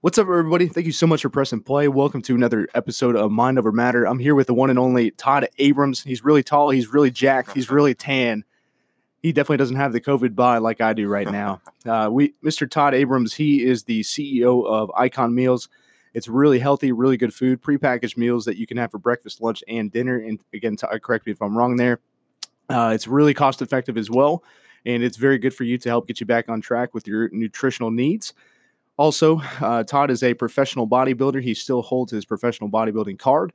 What's up, everybody? Thank you so much for pressing play. Welcome to another episode of Mind Over Matter. I'm here with the one and only Todd Abrams. He's really tall, he's really jacked, he's really tan. He definitely doesn't have the COVID bod like I do right now. Uh, we, Mr. Todd Abrams, he is the CEO of Icon Meals. It's really healthy, really good food, prepackaged meals that you can have for breakfast, lunch, and dinner. And again, t- correct me if I'm wrong there. Uh, it's really cost effective as well, and it's very good for you to help get you back on track with your nutritional needs. Also, uh, Todd is a professional bodybuilder. He still holds his professional bodybuilding card.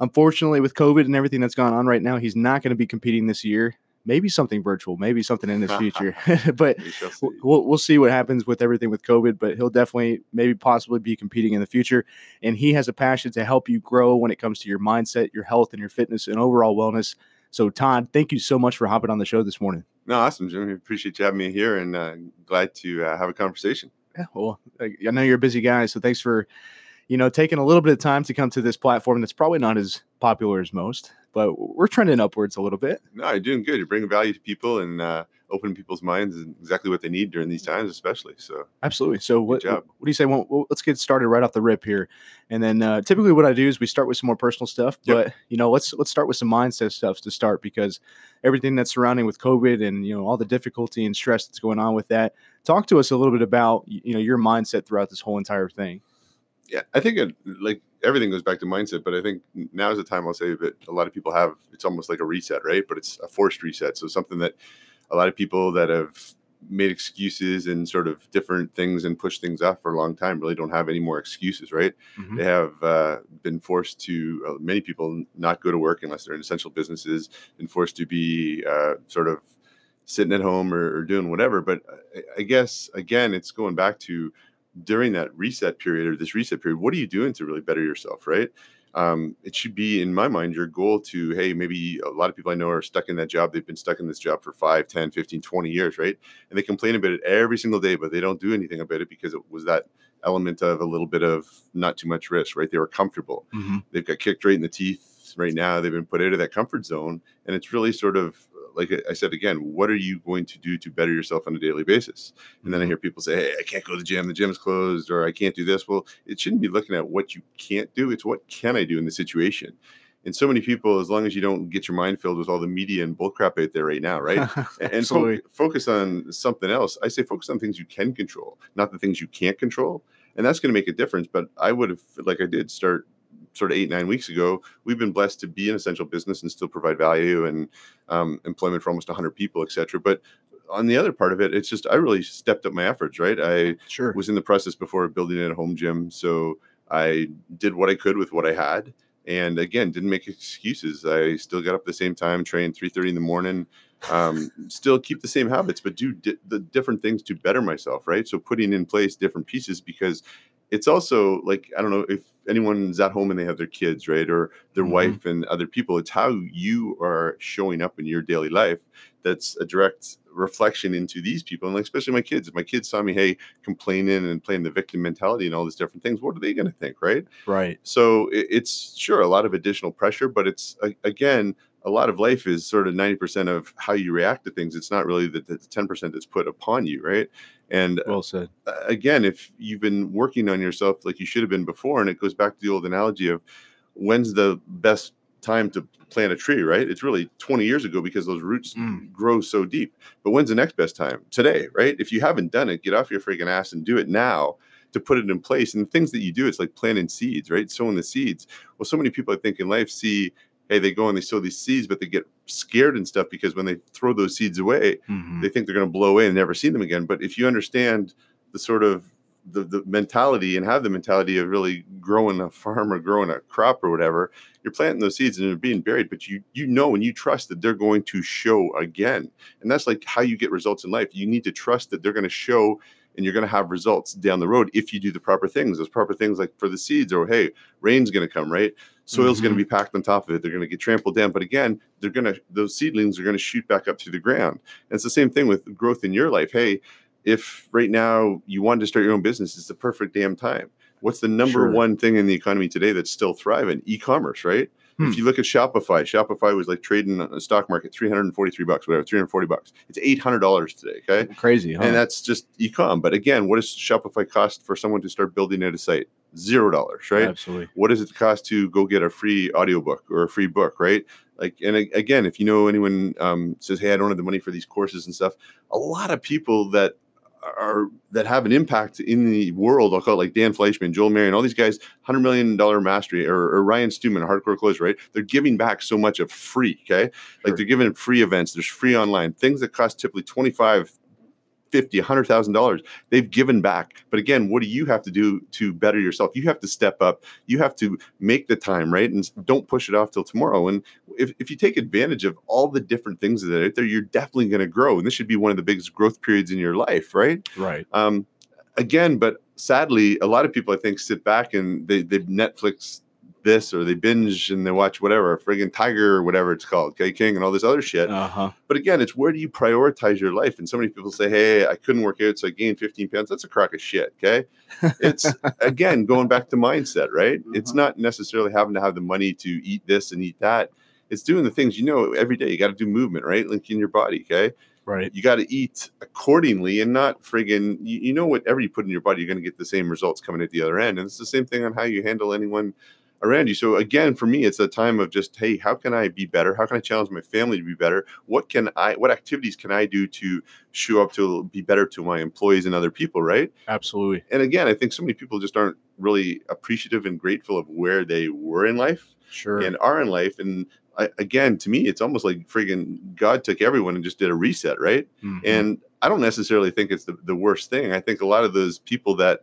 Unfortunately, with COVID and everything that's gone on right now, he's not going to be competing this year. Maybe something virtual, maybe something in his future. but we'll, we'll see what happens with everything with COVID. But he'll definitely, maybe possibly be competing in the future. And he has a passion to help you grow when it comes to your mindset, your health, and your fitness and overall wellness. So, Todd, thank you so much for hopping on the show this morning. No, awesome, Jimmy. Appreciate you having me here and uh, glad to uh, have a conversation. Yeah, well, I know you're a busy guy, so thanks for, you know, taking a little bit of time to come to this platform that's probably not as popular as most, but we're trending upwards a little bit. No, you're doing good. You're bringing value to people and uh, opening people's minds and exactly what they need during these times, especially. So absolutely. So what, what, do you say? Well, well, let's get started right off the rip here, and then uh, typically what I do is we start with some more personal stuff, yep. but you know, let's let's start with some mindset stuff to start because everything that's surrounding with COVID and you know all the difficulty and stress that's going on with that. Talk to us a little bit about you know your mindset throughout this whole entire thing. Yeah, I think it, like everything goes back to mindset, but I think now is the time I'll say that a lot of people have it's almost like a reset, right? But it's a forced reset. So something that a lot of people that have made excuses and sort of different things and pushed things off for a long time really don't have any more excuses, right? Mm-hmm. They have uh, been forced to, uh, many people not go to work unless they're in essential businesses, been forced to be uh, sort of sitting at home or, or doing whatever. But I, I guess, again, it's going back to during that reset period or this reset period, what are you doing to really better yourself, right? Um, it should be in my mind your goal to hey maybe a lot of people i know are stuck in that job. They've been stuck in this job for 5 10 15 20 years right? And they complain about it every single day but they don't do anything about it because it was that element of a little bit of not too much risk right? They were comfortable. Mm-hmm. they've got kicked right in the teeth right now. They've been put out of that comfort zone and it's really sort of like I said again, what are you going to do to better yourself on a daily basis? And then I mm-hmm. hear people say, "Hey, I can't go to the gym. The gym's closed," or "I can't do this." Well, it shouldn't be looking at what you can't do. It's what can I do in the situation. And so many people, as long as you don't get your mind filled with all the media and bullcrap out there right now, right? and fo- focus on something else. I say focus on things you can control, not the things you can't control. And that's going to make a difference. But I would have, like I did, start sort of eight nine weeks ago we've been blessed to be an essential business and still provide value and um, employment for almost 100 people et cetera. But on the other part of it it's just i really stepped up my efforts right? I sure. was in the process before building a home gym so i did what i could with what i had. And again didn't make excuses. I still got up at the same time trained 3.30 in the morning um, still keep the same habits but do di- the different things to better myself right? So putting in place different pieces because it's also like I don't know if anyone's at home and they have their kids, right, or their mm-hmm. wife and other people. It's how you are showing up in your daily life that's a direct reflection into these people, and like especially my kids. If my kids saw me, hey, complaining and playing the victim mentality and all these different things, what are they going to think, right? Right. So it, it's sure a lot of additional pressure, but it's again a lot of life is sort of 90% of how you react to things. It's not really the, the 10% that's put upon you, right? And well said. Again, if you've been working on yourself like you should have been before, and it goes back to the old analogy of when's the best time to plant a tree, right? It's really 20 years ago because those roots mm. grow so deep. But when's the next best time? Today, right? If you haven't done it, get off your freaking ass and do it now to put it in place. And the things that you do, it's like planting seeds, right? Sowing the seeds. Well, so many people I think in life see hey, they go and they sow these seeds, but they get scared and stuff because when they throw those seeds away, mm-hmm. they think they're going to blow away and never see them again. But if you understand the sort of the, the mentality and have the mentality of really growing a farm or growing a crop or whatever, you're planting those seeds and they're being buried, but you you know and you trust that they're going to show again. And that's like how you get results in life. You need to trust that they're going to show and you're going to have results down the road if you do the proper things. Those proper things, like for the seeds, or hey, rain's going to come, right? Soil's mm-hmm. going to be packed on top of it. They're going to get trampled down, but again, they're going to those seedlings are going to shoot back up through the ground. And it's the same thing with growth in your life. Hey, if right now you wanted to start your own business, it's the perfect damn time. What's the number sure. one thing in the economy today that's still thriving? E-commerce, right? Hmm. If you look at Shopify, Shopify was like trading on the stock market 343 bucks, whatever, 340 bucks. It's $800 today. Okay. Crazy, huh? And that's just ecom. But again, what does Shopify cost for someone to start building out a site? Zero dollars, right? Absolutely. What does it cost to go get a free audiobook or a free book, right? Like, and again, if you know anyone um, says, "Hey, I don't have the money for these courses and stuff," a lot of people that are that have an impact in the world, I'll call it like Dan Fleischman, Joel Marion, all these guys, hundred million dollar mastery, or, or Ryan Stewman, hardcore closer, right? They're giving back so much of free, okay? Sure. Like they're giving free events, there's free online things that cost typically 25 50 a 100000 dollars they've given back. But again what do you have to do to better yourself? You have to step up. You have to make the time right? And don't push it off till tomorrow. And if, if you take advantage of all the different things that are out there you're definitely going to grow. And this should be one of the biggest growth periods in your life right? Right. um, again, but sadly, a lot of people I think sit back and they they Netflix this or they binge and they watch whatever friggin' Tiger or whatever it's called, K King and all this other shit. Uh huh. But again, it's where do you prioritize your life? And so many people say, "Hey, I couldn't work out, so I gained 15 pounds." That's a crock of shit. Okay, it's again going back to mindset, right? It's Uh-huh. not necessarily having to have the money to eat this and eat that. It's doing the things you know every day. You got to do movement, right? Linking your body. Okay, Right. you got to eat accordingly and not friggin' you, you know whatever you put in your body you're going to get the same results coming at the other end and it's the same thing on how you handle anyone around you so again for me it's a time of just hey how can i be better how can i challenge my family to be better what can i what activities can i do to show up to be better to my employees and other people right Absolutely. and again i think so many people just aren't really appreciative and grateful of where they were in life Sure. and are in life and I, again to me it's almost like friggin' god took everyone and just did a reset right Mhm. and I don't necessarily think it's the, the worst thing. I think a lot of those people that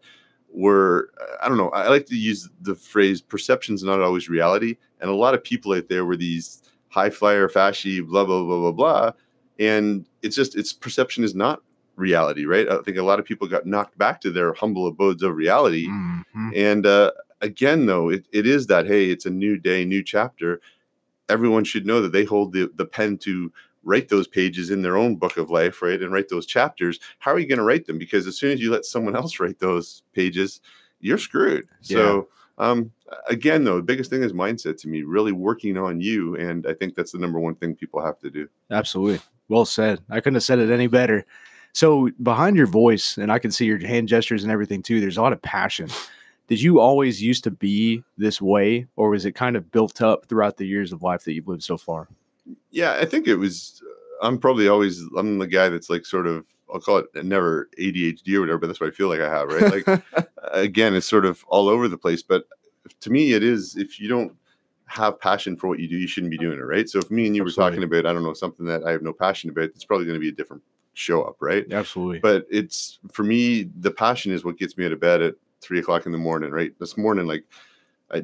were, I don't know, I like to use the phrase perception's not always reality. And a lot of people out there were these high flyer, fashy, blah, blah, blah, blah, blah. And it's just, it's perception is not reality, right? I think a lot of people got knocked back to their humble abodes of reality. Mhm. And uh, again, though, it, it is that, hey, it's a new day, new chapter. Everyone should know that they hold the, the pen to write those pages in their own book of life, right? And write those chapters. How are you going to write them? Because as soon as you let someone else write those pages, you're screwed. So, um, again, though, the biggest thing is mindset to me, really working on you. And I think that's the number one thing people have to do. Absolutely. Well said. I couldn't have said it any better. So behind your voice, and I can see your hand gestures and everything too, there's a lot of passion. Did you always used to be this way, or was it kind of built up throughout the years of life that you've lived so far? Yeah, I think it was. I'm probably always. I'm the guy that's like sort of. I'll call it never ADHD or whatever, but that's what I feel like I have, right? Like again, it's sort of all over the place. But to me, it is. If you don't have passion for what you do, you shouldn't be uh, doing it, right? So if me and you Absolutely. were talking about, I don't know, something that I have no passion about, it's probably going to be a different show up, right? Absolutely. But it's for me, the passion is what gets me out of bed at three o'clock in the morning, right? This morning, like I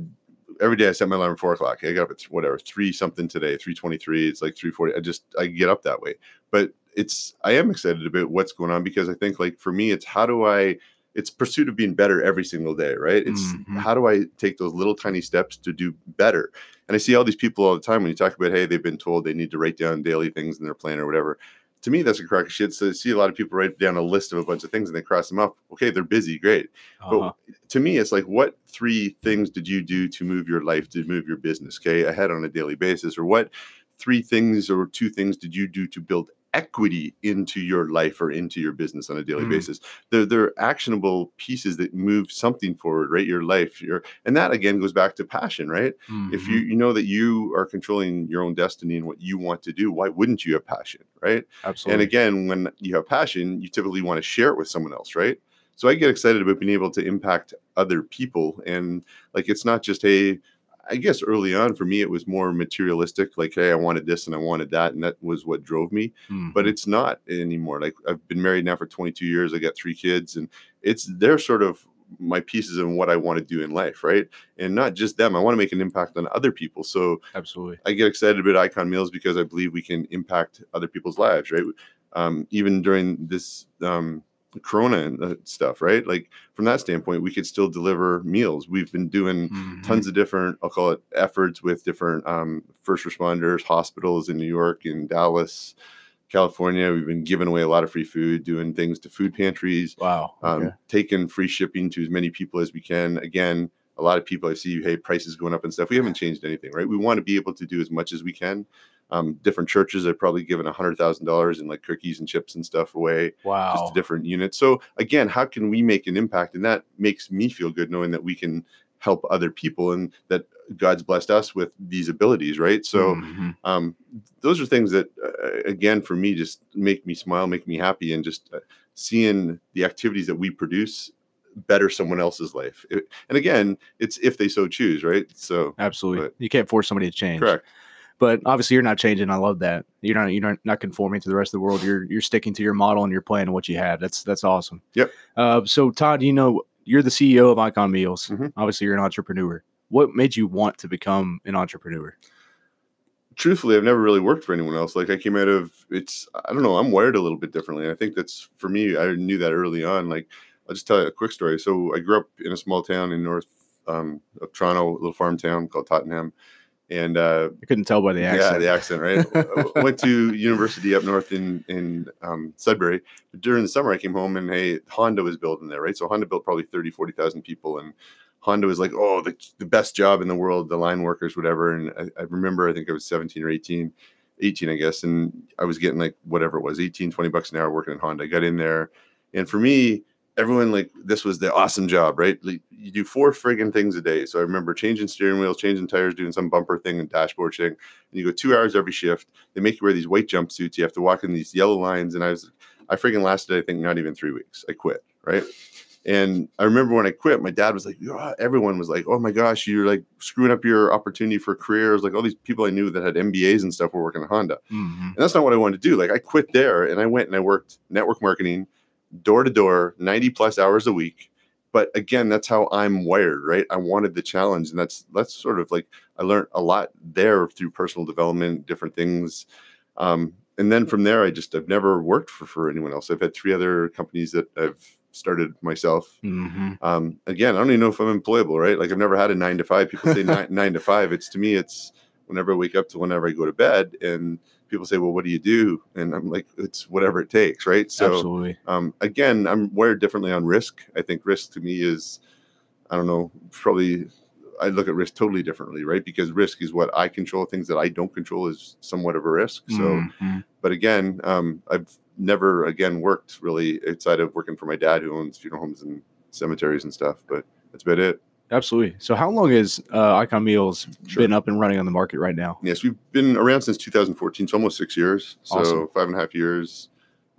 every day I set my alarm at four o'clock. I got up at whatever, three something today, 323. It's like 340. I just I get up that way. But it's I am excited about what's going on because I think like for me, it's how do I it's pursuit of being better every single day, right? It's Mhm. how do I take those little tiny steps to do better? And I see all these people all the time when you talk about, hey, they've been told they need to write down daily things in their plan or whatever. To me, that's a crock of shit. So I see a lot of people write down a list of a bunch of things and they cross them off. Okay, they're busy, great. Uh-huh. But to me, it's like, what three things did you do to move your life, to move your business, okay, ahead on a daily basis? Or what three things or two things did you do to build equity into your life or into your business on a daily Mm. basis? They're, they're actionable pieces that move something forward, right? Your life, your, and that again goes back to passion, right? If Mhm. you, you know that you are controlling your own destiny and what you want to do, why wouldn't you have passion, right? absolutely. And again, when you have passion, you typically want to share it with someone else, right? So I get excited about being able to impact other people. And like, it's not just, hey, I guess early on for me, it was more materialistic, like, hey, I wanted this and I wanted that. And that was what drove me. But Mhm. it's not anymore. Like, I've been married now for 22 years. I got three kids, and it's they're sort of my pieces in what I want to do in life, right? And not just them. I want to make an impact on other people. So absolutely. I get excited about Icon Meals because I believe we can impact other people's lives, right? Um, even during this um, Corona and stuff, right? Like from that standpoint, we could still deliver meals. We've been doing Mhm. tons of different, I'll call it efforts with different um, first responders, hospitals in New York, in Dallas, California. We've been giving away a lot of free food, doing things to food pantries, Wow. um, Okay. taking free shipping to as many people as we can. Again, a lot of people I see, hey, prices going up and stuff. We haven't changed anything, right? We want to be able to do as much as we can. Um, different churches have probably given a hundred thousand dollars in like cookies and chips and stuff away, Wow. just to different units. So again, how can we make an impact? And that makes me feel good knowing that we can help other people and that God's blessed us with these abilities, right? So Mhm. um, those are things that uh, again for me just make me smile make me happy and just uh, seeing the activities that we produce better someone else's life It- and again it's if they so choose right so absolutely. but- you can't force somebody to change. correct But obviously, you're not changing. I love that. You're not. You're not, conforming to the rest of the world. You're you're sticking to your model and you're playing what you have. That's that's awesome. Yep. Uh, so Todd, you know, you're the CEO of Icon Meals. Mhm. Obviously, you're an entrepreneur. What made you want to become an entrepreneur? truthfully i've never really worked for anyone else like i came out of it's i don't know i'm wired a little bit differently i think that's for me i knew that early on like i'll just tell you a quick story so i grew up in a small town in north um, of toronto a little farm town called tottenham and uh, I couldn't tell by the accent. Yeah, the accent, right? Went to university up north in in um, Sudbury. During the summer, I came home and hey, Honda was building there, right? So Honda built probably 30, 40,000 people, and Honda was like, oh, the, the best job in the world, the line workers, whatever. And I, I remember, I think I was 17 or 18, 18, I guess, and I was getting like whatever it was, 18, 20 bucks an hour working at Honda. I got in there, and for me, everyone like this was the awesome job, right? Like, you do four friggin' things a day. So I remember changing steering wheels, changing tires, doing some bumper thing and dashboard thing. And you go two hours every shift. They make you wear these white jumpsuits. You have to walk in these yellow lines. And I was, I friggin' lasted, I think, not even three weeks. I quit, right? And I remember when I quit, my dad was like, "Yeah," everyone was like, oh my gosh, you're like screwing up your opportunity for careers. Like all these people I knew that had MBAs and stuff were working at Honda. Mhm. And that's not what I wanted to do. Like I quit there and I went and I worked network marketing, door to door, 90 plus hours a week. But again, that's how I'm wired, right? I wanted the challenge. And that's that's sort of like I learned a lot there through personal development, different things. Um, and then from there, I just I've never worked for, for anyone else. I've had three other companies that I've started myself. Mhm. Um, again, I don't even know if I'm employable, right? Like I've never had a nine to five. People say nine, nine to five. It's to me, it's whenever I wake up to whenever I go to bed, and people say, "Well, what do you do?" And I'm like, "It's whatever it takes," right? So Absolutely. um, again, I'm wired differently on risk. I think risk to me is, I don't know, probably I look at risk totally differently, right? Because risk is what I control. Things that I don't control is somewhat of a risk. So Mhm. but again, um, I've never again worked really outside of working for my dad who owns funeral homes and cemeteries and stuff. But that's about it. Absolutely. So, how long has uh, Icon Meals Sure. been up and running on the market right now? Yes, we've been around since 2014, so almost six years. So Awesome. five and a half years.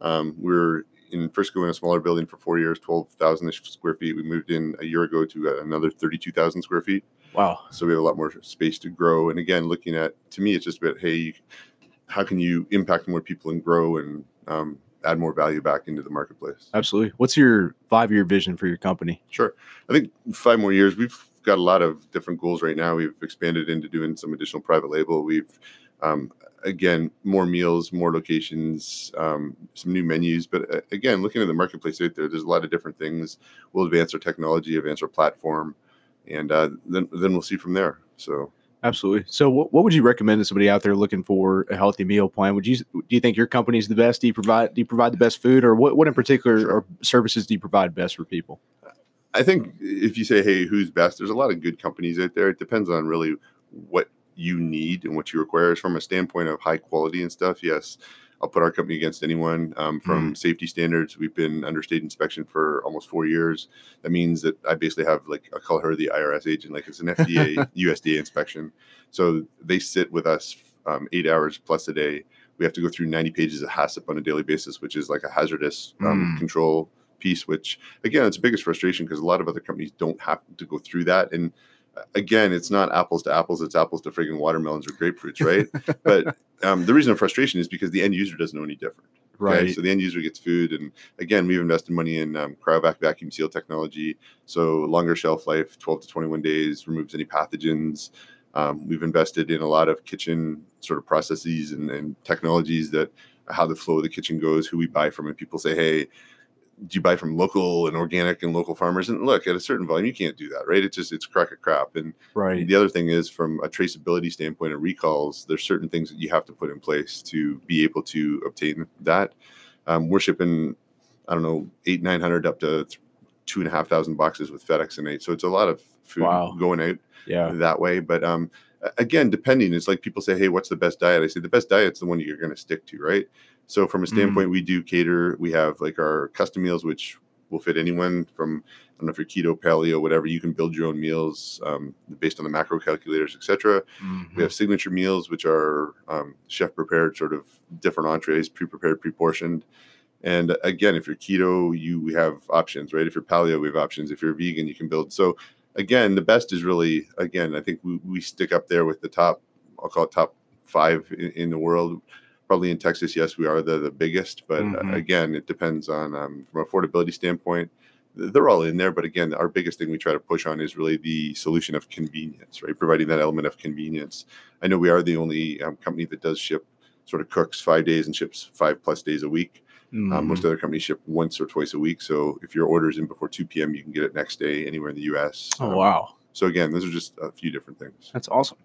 Um, we were in Frisco in a smaller building for four years, 12,000 ish square feet. We moved in a year ago to uh, another 32,000 square feet. Wow. So we have a lot more space to grow. And again, looking at to me, it's just about hey, how can you impact more people and grow and um, add more value back into the marketplace? Absolutely. What's your five year vision for your company? Sure. I think five more years. We've got a lot of different goals right now. We've expanded into doing some additional private label. We've, um, again, more meals, more locations, um, some new menus. But uh, again, looking at the marketplace out there, there's a lot of different things. We'll advance our technology, advance our platform, and uh, then then we'll see from there. So Absolutely. So, what, what would you recommend to somebody out there looking for a healthy meal plan? Would you do you think your company is the best? Do you provide do you provide the best food, or what what in particular or services do you provide best for people? I think if you say, hey, who's best, there's a lot of good companies out there. It depends on really what you need and what you require. From a standpoint of high quality and stuff, yes, I'll put our company against anyone. Um, from safety standards, we've been under state inspection for almost four years. That means that I basically have like I call her the IRS agent, like it's an FDA, USDA inspection. So they sit with us um, eight hours plus a day. We have to go through 90 pages of HACCP on a daily basis, which is like a hazardous um, Mm. control piece, which again, it's the biggest frustration because a lot of other companies don't have to go through that. And again, it's not apples to apples, it's apples to friggin' watermelons or grapefruits, right? but um, the reason of frustration is because the end user doesn't know any different. okay? Right. So the end user gets food. And again, we've invested money in um, cryovac vacuum seal technology. So longer shelf life, 12 to 21 days, removes any pathogens. Um, we've invested in a lot of kitchen sort of processes and, and technologies that how the flow of the kitchen goes, who we buy from. And people say, hey, do you buy from local and organic and local farmers? And look, at a certain volume, you can't do that, right? It's just it's crack of crap. And right. the other thing is from a traceability standpoint and recalls, there's certain things that you have to put in place to be able to obtain that. Um, we're shipping, I don't know, eight, 900 up to two and a half thousand boxes with FedEx and night. So it's a lot of food Wow. going out Yeah. that way. But um, again, depending, it's like people say, "Hey, what's the best diet?" I say the best diet's the one you're going to stick to, right? So from a standpoint, we do cater. We have like our custom meals, which will fit anyone from I don't know if you're keto, paleo, whatever. You can build your own meals um, based on the macro calculators, etc. Mhm. We have signature meals, which are um, chef prepared, sort of different entrees, pre prepared, pre portioned. And again, if you're keto, you we have options, right? If you're paleo, we have options. If you're vegan, you can build. So again, the best is really again, I think we, we stick up there with the top. I'll call it top five in, in the world. Probably in Texas, yes, we are the the biggest. But uh, Mhm. again, it depends on um, from affordability standpoint. They're all in there, but again, our biggest thing we try to push on is really the solution of convenience, right? Providing that element of convenience. I know we are the only um, company that does ship sort of cooks five days and ships five plus days a week. Um, Mhm. most other companies ship once or twice a week. So if your order is in before 2 p.m., you can get it next day anywhere in the US. Oh Um, wow. So again, those are just a few different things. That's awesome.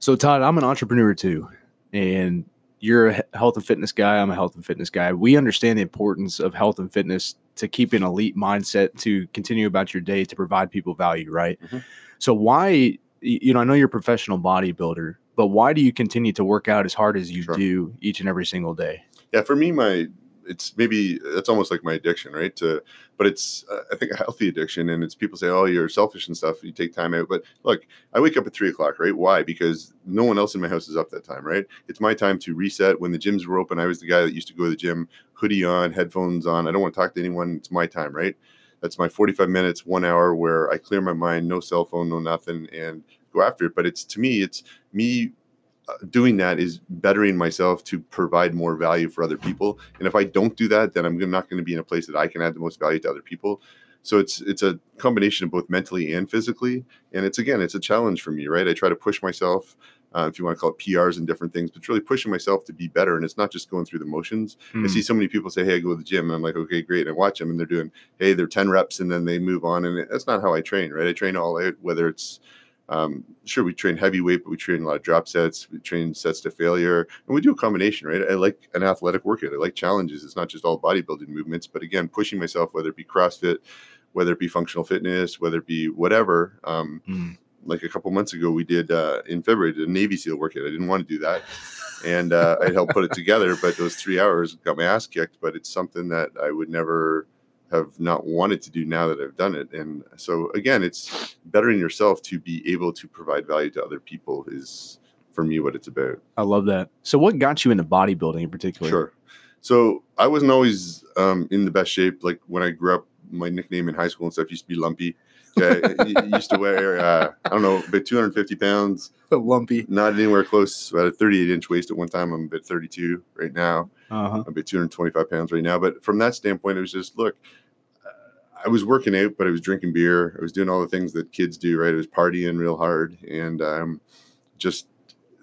So Todd, I'm an entrepreneur too, and you're a health and fitness guy. I'm a health and fitness guy. We understand the importance of health and fitness to keep an elite mindset to continue about your day to provide people value, right? Mhm. So why, you know, I know you're a professional bodybuilder, but why do you continue to work out as hard as you Sure. do each and every single day? Yeah, for me, my it's maybe it's almost like my addiction, right? To but it's uh, I think a healthy addiction, and it's people say, "Oh, you're selfish and stuff. You take time out." But look, I wake up at three o'clock, right? Why? Because no one else in my house is up that time, right? It's my time to reset. When the gyms were open, I was the guy that used to go to the gym, hoodie on, headphones on. I don't want to talk to anyone. It's my time, right? That's my 45 minutes, one hour where I clear my mind, no cell phone, no nothing, and go after it. But it's to me, it's me doing that is bettering myself to provide more value for other people. And if I don't do that, then I'm not going to be in a place that I can add the most value to other people. So it's it's a combination of both mentally and physically, and it's again it's a challenge for me, right? I try to push myself, uh, if you want to call it PRs and different things, but it's really pushing myself to be better. And it's not just going through the motions. I see so many people say, "Hey, I go to the gym," and I'm like, "Okay, great." And I watch them, and they're doing, "Hey, they're 10 reps," and then they move on. And that's not how I train, right? I train all out, whether it's um, sure we train heavyweight, but we train a lot of drop sets. We train sets to failure, and we do a combination, right? I like an athletic workout. I like challenges. It's not just all bodybuilding movements, but again, pushing myself, whether it be CrossFit, whether it be functional fitness, whether it be whatever. Um, Mm. like a couple months ago, we did uh, in February did a Navy SEAL workout. I didn't want to do that, and uh, I helped put it together. But those three hours got my ass kicked. But it's something that I would never have not wanted to do now that I've done it. And so again, it's bettering yourself to be able to provide value to other people is for me what it's about. I love that. So what got you into bodybuilding in particular? Sure. So I wasn't always um, in the best shape. Like when I grew up, my nickname in high school and stuff used to be Lumpy. Okay, I used to wear uh, I don't know about 250 pounds. But Lumpy. Not anywhere close. About a 38 inch waist at one time. I'm about 32 right now. Uh-huh. I'm about 225 pounds right now. But from that standpoint, it was just look. uh, I was working out, but I was drinking beer. I was doing all the things that kids do, right? I was partying real hard and um, just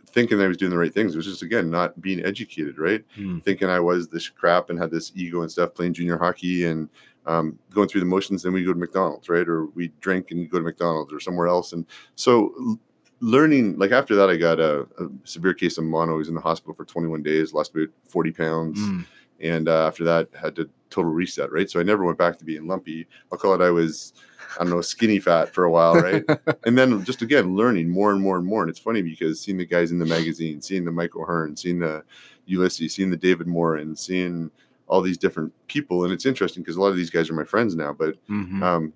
thinking I was doing the right things. It was just again not being educated, right? Mm. Thinking I was this crap and had this ego and stuff, playing junior hockey and um, going through the motions. Then we go to McDonald's, right? Or we drink and go to McDonald's or somewhere else. And so learning, like after that, I got a, a severe case of mono. I was in the hospital for 21 days, lost about 40 pounds Mm. and uh, after that had to total reset right so i never went back to being lumpy i'll call it i was i don't know skinny fat for a while right and then just again learning more and more and more and it's funny because seeing the guys in the magazine seeing the Mike O'Hearn seeing the Ulisses seeing the david moore and seeing all these different people and it's interesting because a lot of these guys are my friends now but Mhm. um,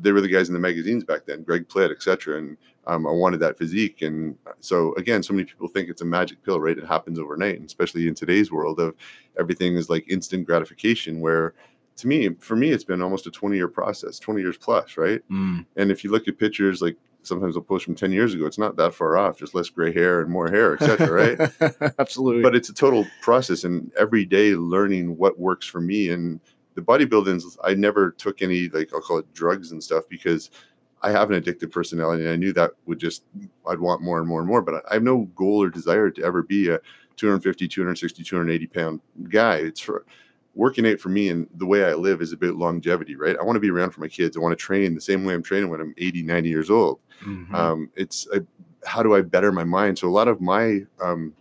they were the guys in the magazines back then, Greg Plitt, etc. And um, I wanted that physique. And so again, so many people think it's a magic pill, right? It happens overnight, and especially in today's world of everything is like instant gratification. Where to me, for me, it's been almost a 20 year process, 20 years plus, right? Mm. And if you look at pictures, like sometimes I'll post from 10 years ago, it's not that far off, just less gray hair and more hair, etc. right? Absolutely. but it's a total process and every day learning what works for me and the bodybuilding i never took any like i'll call it drugs and stuff because i have an addictive personality and i knew that would just i'd want more and more and more but i have no goal or desire to ever be a 250 260 280 pound guy it's for working out for me and the way i live is about longevity right i want to be around for my kids i want to train the same way i'm training when i'm 80 90 years old Mhm. um, it's a, how do I better my mind? So a lot of my um,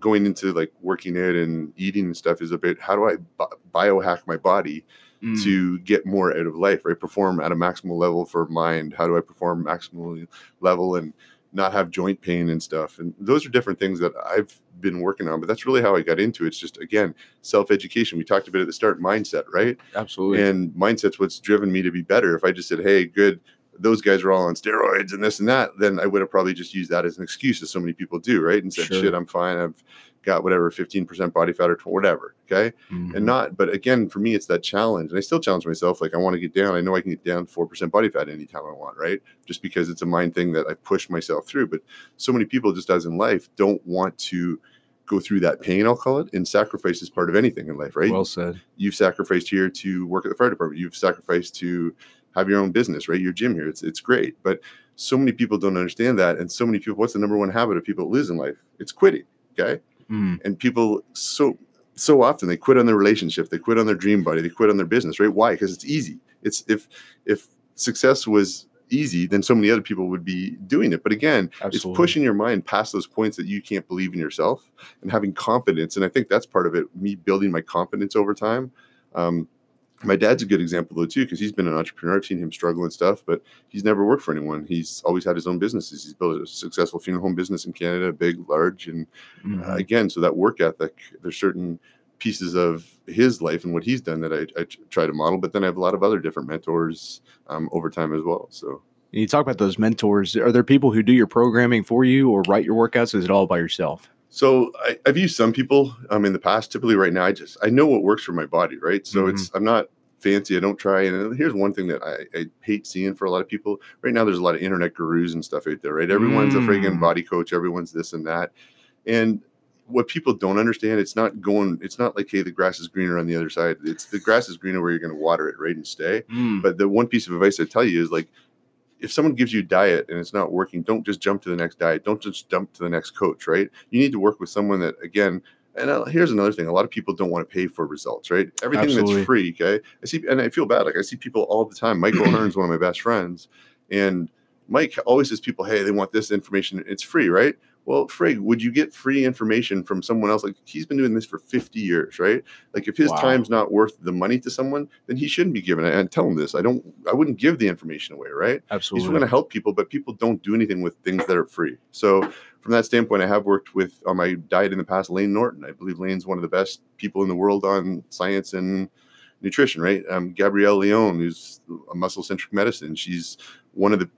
going into like working out and eating and stuff is about how do I bi- biohack my body Mm. to get more out of life, right? Perform at a maximal level for mind. How do I perform maximally level and not have joint pain and stuff? And those are different things that I've been working on, but that's really how I got into it. It's just again, self-education. We talked about at the start, mindset, right? Absolutely. And mindset's what's driven me to be better. If I just said, Hey, good, those guys are all on steroids and this and that, then I would have probably just used that as an excuse, as so many people do, right? And said, Sure. shit, I'm fine. I've got whatever 15% body fat or whatever. Okay Mhm. and not but again for me it's that challenge and i still challenge myself like i want to get down i know i can get down 4% body fat anytime i want right just because it's a mind thing that i push myself through but so many people just as in life don't want to go through that pain i'll call it and sacrifice is part of anything in life right well said. you've sacrificed here to work at the fire department you've sacrificed to have your own business right your gym here it's it's great but so many people don't understand that and so many people what's the number one habit of people that lose in life it's quitting okay Mm. and people so so often they quit on their relationship they quit on their dream body they quit on their business right? Why? Because it's easy. It's if if success was easy then so many other people would be doing it. But again Absolutely. it's pushing your mind past those points that you can't believe in yourself and having confidence. And i think that's part of it me building my confidence over time. Um, my dad's a good example though too because he's been an entrepreneur i've seen him struggle and stuff but he's never worked for anyone he's always had his own businesses he's built a successful funeral home business in canada big large and Mhm. uh, again so that work ethic there's certain pieces of his life and what he's done that I try to model but then i have a lot of other different mentors um, over time as well so you talk about those mentors. Are there people who do your programming for you or write your workouts? Or is it all by yourself? So I, i've used some people um, in the past typically right now i just i know what works for my body right so it's i'm not fancy i don't try and here's one thing that I, I hate seeing for a lot of people right now there's a lot of internet gurus and stuff out there right everyone's a friggin' Mm. body coach everyone's this and that and what people don't understand, it's not going, it's not like, hey, the grass is greener on the other side. It's the grass is greener where you're going to water it, right? And stay. Mm. But the one piece of advice I tell you is like, if someone gives you diet and it's not working, don't just jump to the next diet. Don't just jump to the next coach, right? You need to work with someone that, again, and uh, here's another thing: a lot of people don't want to pay for results, right? Everything Absolutely. that's free, okay. I see, and I feel bad. Like I see people all the time. Michael Hearn's one of my best friends, and Mike always says people, "Hey, they want this information. It's free, right?" Well, frig, would you get free information from someone else? Like he's been doing this for 50 years, right? Like if his Wow. time's not worth the money to someone, then he shouldn't be giving it. And tell him this. I don't I wouldn't give the information away, right? Absolutely. He's to help people, but people don't do anything with things that are free. So from that standpoint, I have worked with on my diet in the past, Layne Norton. I believe Layne's one of the best people in the world on science and nutrition, right? Um, Gabrielle Lyon, who's a muscle centric medicine. She's one of the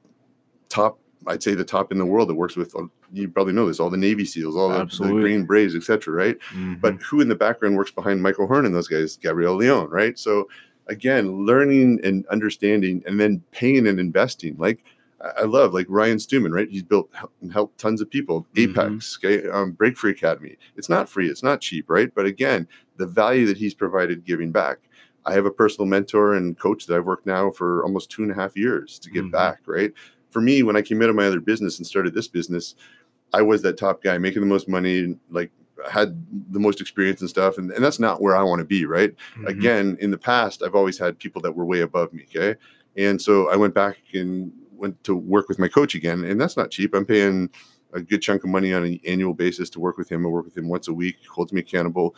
top, I'd say the top in the world that works with, you probably know this, all the Navy SEALs, all the, the Green Berets, etc. cetera, right? Mhm. But who in the background works behind Mike O'Hearn and those guys? Gabrielle Lyon, right? So again, learning and understanding and then paying and investing. Like I love like Ryan Stewman, right? He's built and helped tons of people. Mhm. Apex, okay, um, Break Free Academy. It's not free, it's not cheap, right? But again, the value that he's provided giving back. I have a personal mentor and coach that I've worked now for almost two and a half years to give Mhm. back, right? For me, when I came out of my other business and started this business, I was that top guy making the most money, like had the most experience and stuff. And, and that's not where I want to be, right? Mhm. Again, in the past, I've always had people that were way above me. Okay. And so I went back and went to work with my coach again. And that's not cheap. I'm paying a good chunk of money on an annual basis to work with him. I work with him once a week, he holds me accountable,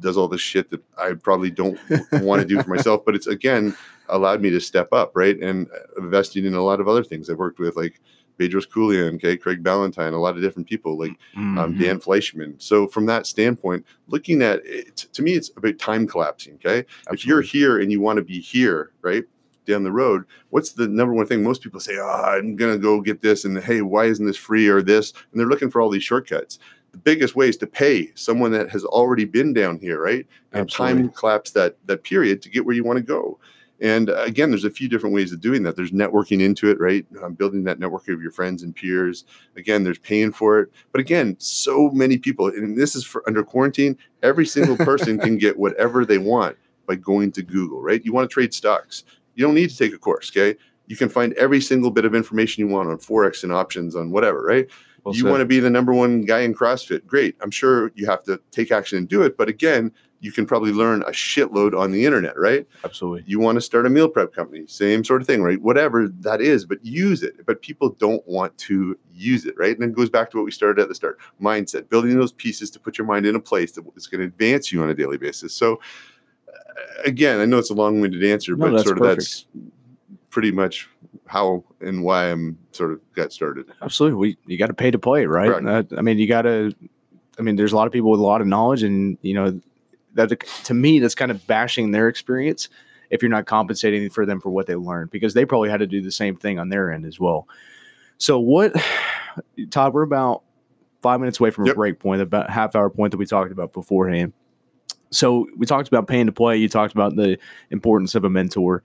does all this shit that I probably don't want to do for myself. But it's again allowed me to step up, right? And uh, investing in a lot of other things. I've worked with like Bedros Keuilian, okay, Craig Ballantyne, a lot of different people like um, Mhm. Dan Fleischman. So from that standpoint, looking at it, to me, it's about time collapsing. Okay, if you're here and you want to be here, right down the road, what's the number one thing most people say? Oh, I'm gonna go get this, and hey, why isn't this free or this? And they're looking for all these shortcuts. The biggest way is to pay someone that has already been down here, right? And Absolutely. time collapse that that period to get where you want to go. And uh, again, there's a few different ways of doing that. There's networking into it, right? Um, building that network of your friends and peers. Again, there's paying for it. But again, so many people, and this is for under quarantine, every single person can get whatever they want by going to Google, right? You want to trade stocks. You don't need to take a course, okay? You can find every single bit of information you want on Forex and options on whatever, right? Well you want to be the number one guy in CrossFit. Great. I'm sure you have to take action and do it. But again, you can probably learn a shitload on the internet, right? Absolutely. You want to start a meal prep company, same sort of thing, right? Whatever that is, but use it. But people don't want to use it, right? And it goes back to what we started at the start mindset, building those pieces to put your mind in a place that is going to advance you on a daily basis. So, uh, again, I know it's a long-winded answer, No, but sort of perfect. that's pretty much how and why I'm sort of got started. Absolutely. We you got to pay to play, right? Uh, I mean, you got to. I mean, there's a lot of people with a lot of knowledge, and you know, that to me, that's kind of bashing their experience if you're not compensating for them for what they learned because they probably had to do the same thing on their end as well. So what, Todd? We're about five minutes away from a break point, about half hour point that we talked about beforehand. So we talked about paying to play. You talked about the importance of a mentor.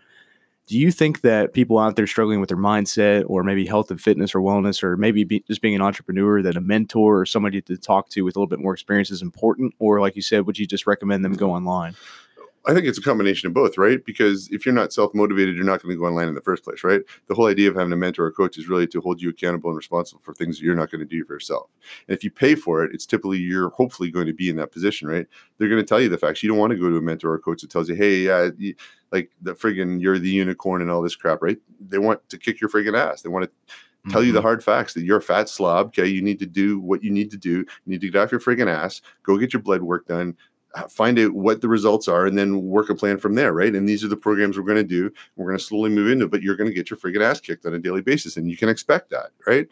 Do you think that people out there struggling with their mindset or maybe health and fitness or wellness or maybe be, just being an entrepreneur that a mentor or somebody to talk to with a little bit more experience is important? Or like you said, would you just recommend them go online? I think it's a combination of both, right? Because if you're not self motivated, you're not going to go online in the first place, right? The whole idea of having a mentor or coach is really to hold you accountable and responsible for things that you're not going to do for yourself. And if you pay for it, it's typically you're hopefully going to be in that position, right? They're going to tell you the facts. You don't want to go to a mentor or coach that tells you, hey, yeah, you, like the friggin' you're the unicorn and all this crap, right? They want to kick your friggin' ass. They want to tell you the mm-hmm. hard facts that you're a fat slob. Okay, you need to do what you need to do. You need to get off your friggin' ass, go get your blood work done, find out what the results are, and then work a plan from there, right? And these are the programs we're going to do. We're going to slowly move into, but you're going to get your friggin' ass kicked on a daily basis, and you can expect that, right?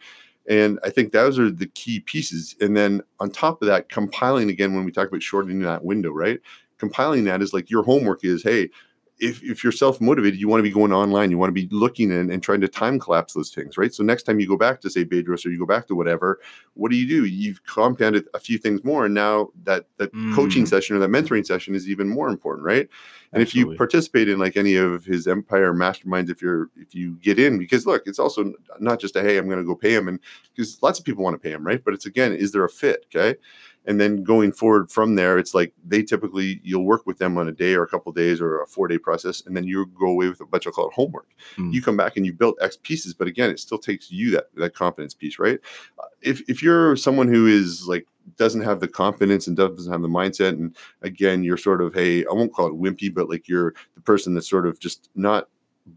And I think those are the key pieces. And then on top of that, compiling again when we talk about shortening that window, right? Compiling that is like your homework is, hey, if, if you're self motivated, you want to be going online, you want to be looking and, and trying to time collapse those things, right? So next time you go back to say Bedros or you go back to whatever, what do you do? You've compounded a few things more, and now that that coaching Mm. session or that mentoring session is even more important, right? And if you participate in like any of his empire masterminds, if you're if you get in, because look, it's also not just a hey, I'm going to go pay him, and because lots of people want to pay him, right? But it's again, is there a fit? Okay, and then going forward from there, it's like they typically you'll work with them on a day or a couple days or a four day process, and then you go away with a bunch of call it homework. Mm. You come back and you build X pieces, but again, it still takes you that that confidence piece, right? Uh, If if you're someone who is like doesn't have the confidence and doesn't have the mindset, and again, you're sort of hey, I won't call it wimpy, but like you're the person that's sort of just not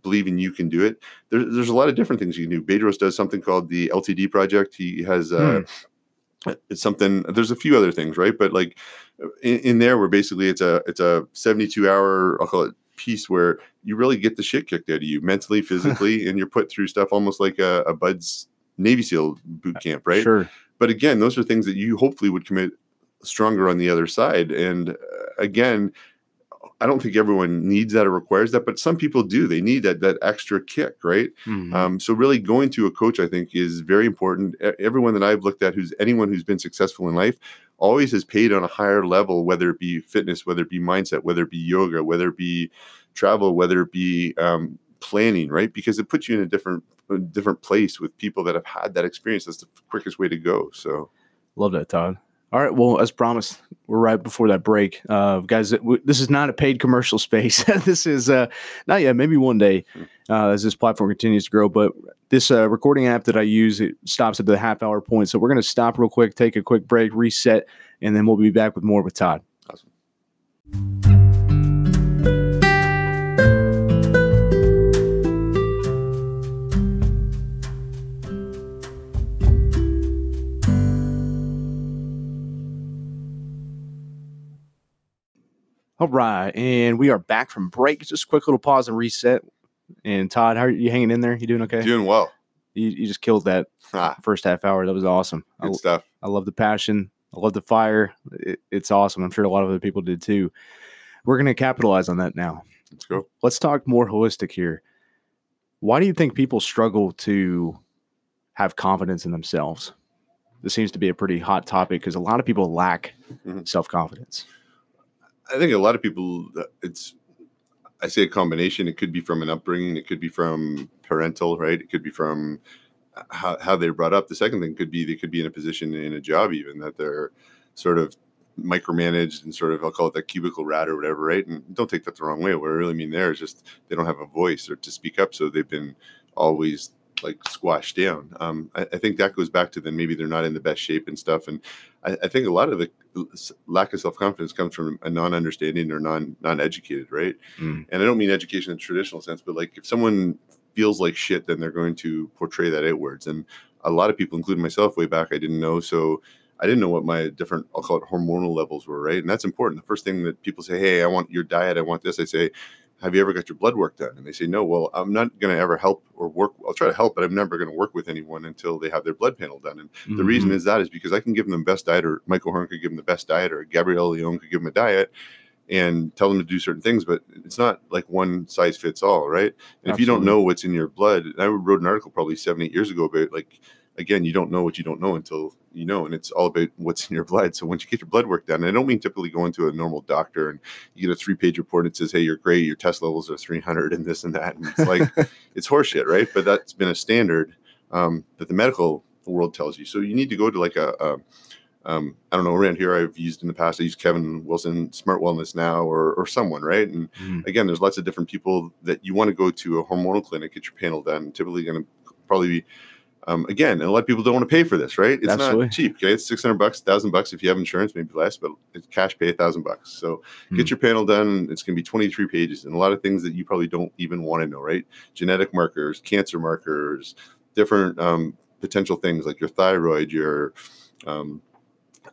believing you can do it. There, there's a lot of different things you can do. Bedros does something called the LTD project. He has uh, it's something. There's a few other things, right? But like in, in there, where basically it's a it's a 72 hour, I'll call it piece where you really get the shit kicked out of you mentally, physically, and you're put through stuff almost like a, a BUD/S Navy SEAL boot camp, right? Sure. but again those are things that you hopefully would commit stronger on the other side and uh, again i don't think everyone needs that or requires that but some people do. They need that that extra kick right? Mhm. um, so really going to a coach i think is very important. Everyone that i've looked at who's anyone who's been successful in life always has paid on a higher level whether it be fitness whether it be mindset whether it be yoga whether it be travel whether it be um, planning right? Because it puts you in a different a different place with people that have had that experience. That's the quickest way to go so. Love that, Todd. All right. Well, as promised, we're right before that break. Uh, guys, this is not a paid commercial space. this is uh, not yet, maybe one day uh, as this platform continues to grow. But this uh, recording app that I use, it stops at the half hour point. So we're going to stop real quick, take a quick break, reset, and then we'll be back with more with Todd. Awesome. All right. And we are back from break. Just a quick little pause and reset. And Todd, how are you hanging in there? You doing okay? doing well You, you just killed that ah, first half hour. That was awesome. I, good stuff I love the passion. I love the fire. It, it's awesome. I'm sure a lot of other people did too. We're going to capitalize on that now. let's go Let's talk more holistic here. Why do you think people struggle to have confidence in themselves? This seems to be a pretty hot topic because a lot of people lack Mhm. self confidence. I think a lot of people, uh, it's, I say a combination. It could be from an upbringing. It could be from parental, right? It could be from uh, how, how they're brought up. The second thing could be they could be in a position in a job, even that they're sort of micromanaged and sort of, I'll call it that cubicle rat or whatever, right? And don't take that the wrong way. What I really mean there is just they don't have a voice or to speak up. So they've been always like squashed down. Um, I, I think that goes back to them. maybe they're not in the best shape and stuff. And I, I think a lot of the lack of self confidence comes from a non understanding or non non educated, right? Mm. And I don't mean education in the traditional sense, but like if someone feels like shit, then they're going to portray that outwards. And a lot of people, including myself, way back, I didn't know. So I didn't know what my different, I'll call it hormonal levels were, right? And that's important. The first thing that people say, Hey, I want your diet, I want this. I say, Have you ever got your blood work done? And they say, No, well, I'm not going to ever help or work. I'll try to help, but I'm never going to work with anyone until they have their blood panel done. And mm-hmm. the reason is that is because I can give them the best diet, or Mike O'Hearn could give them the best diet, or Gabrielle Lyon could give them a diet and tell them to do certain things, but it's not like one size fits all, right? And Absolutely. if you don't know what's in your blood, I wrote an article probably seven, eight years ago about like again, you don't know what you don't know until you know, and it's all about what's in your blood. So once you get your blood work done, I don't mean typically going to a normal doctor and you get a three page report and it says, Hey, you're great, your test levels are 300 and this and that. And it's like, it's horseshit, right? But that's been a standard um, that the medical world tells you. So you need to go to like a, a um, I don't know, around here I've used in the past, I use Kevin Wilson, Smart Wellness Now, or, or someone, right? And mm. again, there's lots of different people that you want to go to a hormonal clinic, get your panel done. Typically going to probably be um, again, and a lot of people don't want to pay for this, right? It's Absolutely. not cheap. Okay, it's six hundred bucks, thousand bucks if you have insurance, maybe less, but it's cash pay a thousand bucks. So mm. get your panel done. It's going to be twenty three pages and a lot of things that you probably don't even want to know, right? Genetic markers, cancer markers, different um, potential things like your thyroid, your um,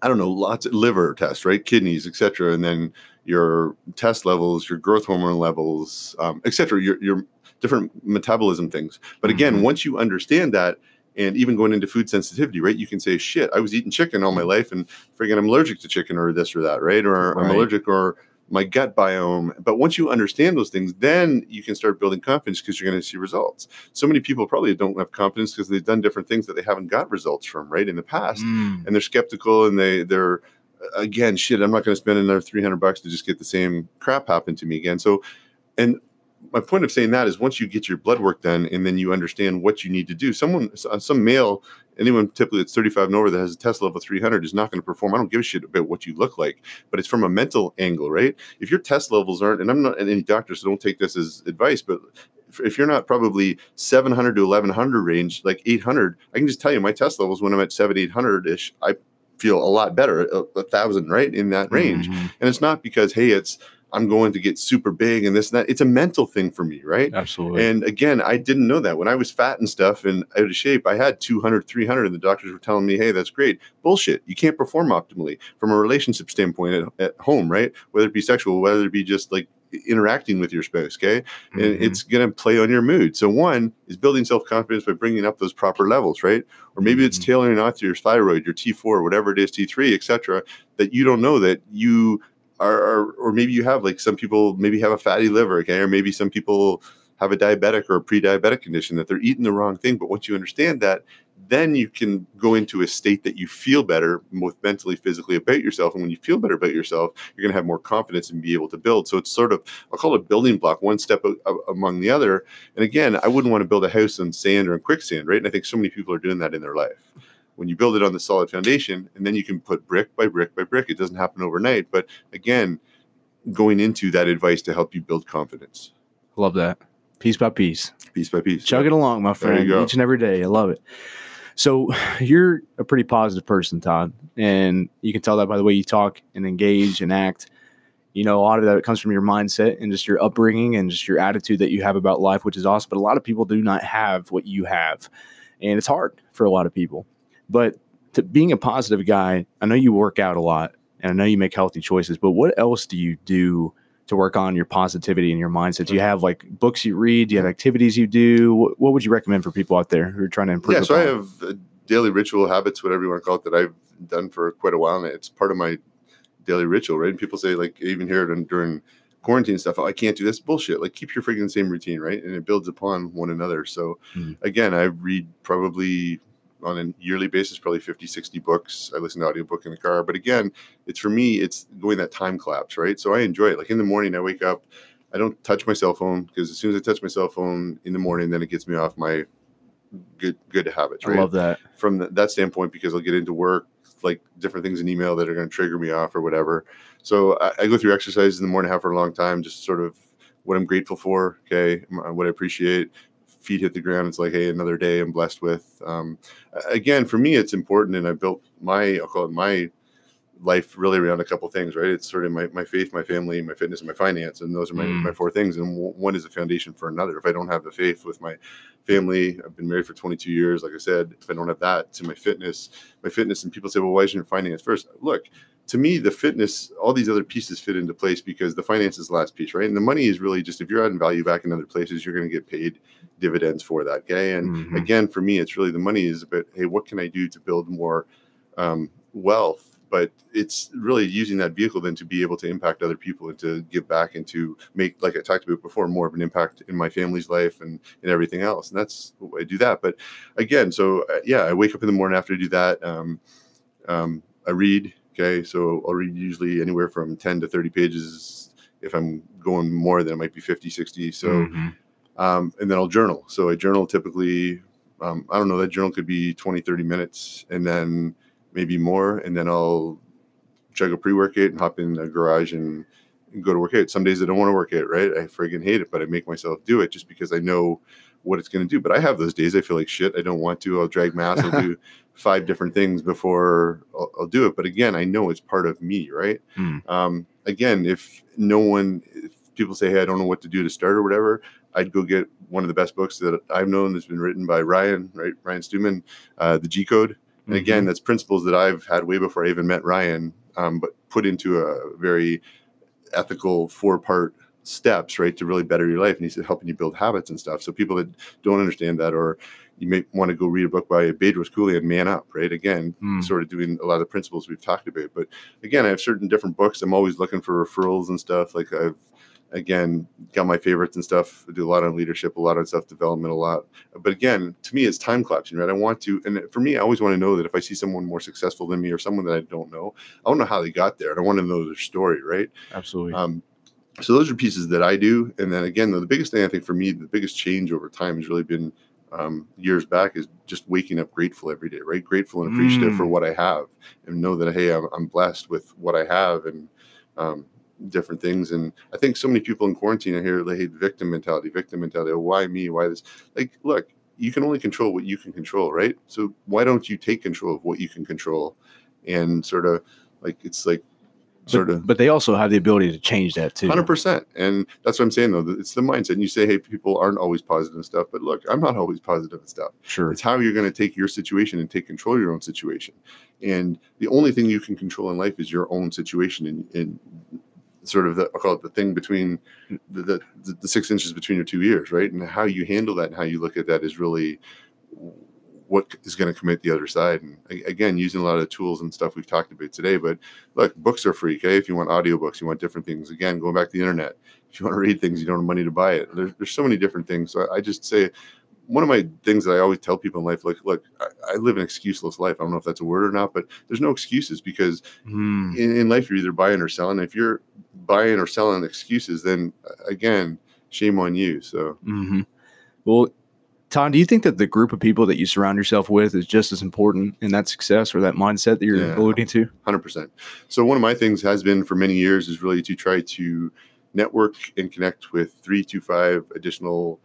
I don't know, lots of liver tests, right? Kidneys, etc., and then your test levels, your growth hormone levels, um, etc. Your your different metabolism things. But again, mm-hmm. once you understand that and even going into food sensitivity, right? You can say, shit, I was eating chicken all my life and friggin' I'm allergic to chicken or this or that, right? Or right. I'm allergic or my gut biome. But once you understand those things, then you can start building confidence because you're going to see results. So many people probably don't have confidence because they've done different things that they haven't got results from, right? In the past. Mm. And they're skeptical and they, they're, again, shit, I'm not going to spend another 300 bucks to just get the same crap happen to me again. So, and my point of saying that is once you get your blood work done and then you understand what you need to do, someone, uh, some male, anyone typically that's 35 and over that has a test level 300 is not going to perform. I don't give a shit about what you look like, but it's from a mental angle, right? If your test levels aren't, and I'm not any doctor, so don't take this as advice, but if you're not probably 700 to 1100 range, like 800, I can just tell you my test levels when I'm at 7, 800 ish, I feel a lot better, a, a thousand, right? In that range. Mm-hmm. And it's not because, hey, it's, I'm going to get super big and this and that. It's a mental thing for me, right? Absolutely. And again, I didn't know that when I was fat and stuff and out of shape, I had 200, 300, and the doctors were telling me, hey, that's great. Bullshit. You can't perform optimally from a relationship standpoint at, at home, right? Whether it be sexual, whether it be just like interacting with your spouse, okay? Mm-hmm. And it's going to play on your mood. So, one is building self confidence by bringing up those proper levels, right? Or maybe it's mm-hmm. tailoring out to your thyroid, your T4, whatever it is, T3, etc. That you don't know that you are, or maybe you have like some people maybe have a fatty liver, okay, or maybe some people have a diabetic or a pre-diabetic condition that they're eating the wrong thing. But once you understand that, then you can go into a state that you feel better, both mentally, physically about yourself. And when you feel better about yourself, you're going to have more confidence and be able to build. So it's sort of, I'll call it a building block, one step a, a, among the other. And again, I wouldn't want to build a house on sand or in quicksand, right? And I think so many people are doing that in their life when you build it on the solid foundation and then you can put brick by brick by brick. It doesn't happen overnight but again going into that advice to help you build confidence. Love that. Piece by piece. Piece by piece. Chug it along my friend each and every day. I love it. So you're a pretty positive person todd and you can tell that by the way you talk and engage and act. You know a lot of that comes from your mindset and just your upbringing and just your attitude that you have about life which is awesome but a lot of people do not have what you have and it's hard for a lot of people but to being a positive guy, I know you work out a lot and I know you make healthy choices, but what else do you do to work on your positivity and your mindset? Do you have like books you read? Do you have activities you do? What, what would you recommend for people out there who are trying to improve? Yeah, so I have uh, daily ritual habits, whatever you want to call it, that I've done for quite a while. And it's part of my daily ritual, right? And people say, like, even here during quarantine stuff, oh, I can't do this bullshit. Like, keep your freaking same routine, right? And it builds upon one another. So, mm-hmm. again, I read probably on a yearly basis, probably 50, 60 books. I listen to audiobook in the car. But again, it's for me, it's going that time collapse, right? So I enjoy it. Like in the morning, I wake up, I don't touch my cell phone because as soon as I touch my cell phone in the morning, then it gets me off my good good habits. Right? I love that. From the, that standpoint, because I'll get into work, like different things in email that are going to trigger me off or whatever. So I, I go through exercises in the morning, have for a long time, just sort of what I'm grateful for. Okay, uh, what I appreciate feet hit the ground, it's like, hey, another day I'm blessed with. Um, again, for me, it's important, and I built my, I'll call it my life really around a couple things, right? It's sort of my, my faith, my family, my fitness, and my finance, and those are my, Mm. my four things. And w- one is a foundation for another. If I don't have the faith with my family, I've been married for 22 years. Like I said, if I don't have that to my fitness, my fitness, and people say, well, why isn't your finance first? Look, to me, the fitness, all these other pieces fit into place because the finance is the last piece, right? And the money is really just if you're adding value back in other places, you're going to get paid dividends for that. Okay. And Mhm. again, for me, it's really the money is about, hey, what can I do to build more um, wealth? But it's really using that vehicle then to be able to impact other people and to give back and to make, like I talked about before, more of an impact in my family's life and, and everything else. And that's I do that. But again, so uh, yeah, I wake up in the morning after I do that. Um, um, I read. Okay. So I'll read usually anywhere from 10 to 30 pages. If I'm going more, then it might be 50, 60. So, Mhm. um, and then I'll journal. So I journal typically, um, I don't know, that journal could be 20, 30 minutes and then maybe more. And then I'll chug a pre workout and hop in the garage and, and go to work out. Some days I don't want to work out, right? I friggin' hate it, but I make myself do it just because I know what it's going to do. But I have those days I feel like shit. I don't want to. I'll drag mass. I'll do five different things before I'll, I'll do it. But again, I know it's part of me, right? Mm. Um, again, if no one, if people say, hey, I don't know what to do to start or whatever, I'd go get one of the best books that I've known that's been written by Ryan, right? Ryan Stewman, uh, The G Code. And again, that's principles that I've had way before I even met Ryan, um, but put into a very ethical four part steps, right, to really better your life. And he's helping you build habits and stuff. So people that don't understand that, or you may want to go read a book by Bedros Keuilian, Man Up, right? Again, Mm. sort of doing a lot of the principles we've talked about. But again, I have certain different books. I'm always looking for referrals and stuff. Like I've again got my favorites and stuff. I do a lot on leadership, a lot on self development, a lot. But again, to me, it's time collapsing, right? I want to, and for me, I always want to know that if I see someone more successful than me or someone that I don't know, I don't know how they got there, and I want to know their story, right? Absolutely. Um, so those are pieces that I do, and then again, the biggest thing I think for me, the biggest change over time has really been um, years back is just waking up grateful every day, right? Grateful and appreciative Mm. for what I have, and know that hey, I'm, I'm blessed with what I have, and um, different things. And I think so many people in quarantine are here, they hate victim mentality, victim mentality. Oh, why me? Why this? Like, look, you can only control what you can control, right? So why don't you take control of what you can control, and sort of like it's like sort but, of but they also have the ability to change that too. Hundred percent, and that's what I'm saying though. It's the mindset. And you say, "Hey, people aren't always positive and stuff," but look, I'm not always positive and stuff. Sure. It's how you're going to take your situation and take control of your own situation. And the only thing you can control in life is your own situation, and, and sort of the I call it the thing between the, the the six inches between your two ears, right? And how you handle that and how you look at that is really what is going to commit the other side. And again, using a lot of the tools and stuff we've talked about today. But look, books are free. Okay, if you want audiobooks, you want different things. Again, going back to the internet. If you want to read things, you don't have money to buy it. There's, there's so many different things. So I just say one of my things that I always tell people in life, like, look, I, I live an excuseless life. I don't know if that's a word or not, but there's no excuses because Mm. in, in life you're either buying or selling. If you're buying or selling excuses, then uh, again, shame on you. So hmm Well, Tom, do you think that the group of people that you surround yourself with is just as important in that success or that mindset that you're Yeah. alluding to? Hundred percent. So one of my things has been for many years is really to try to network and connect with three to five additional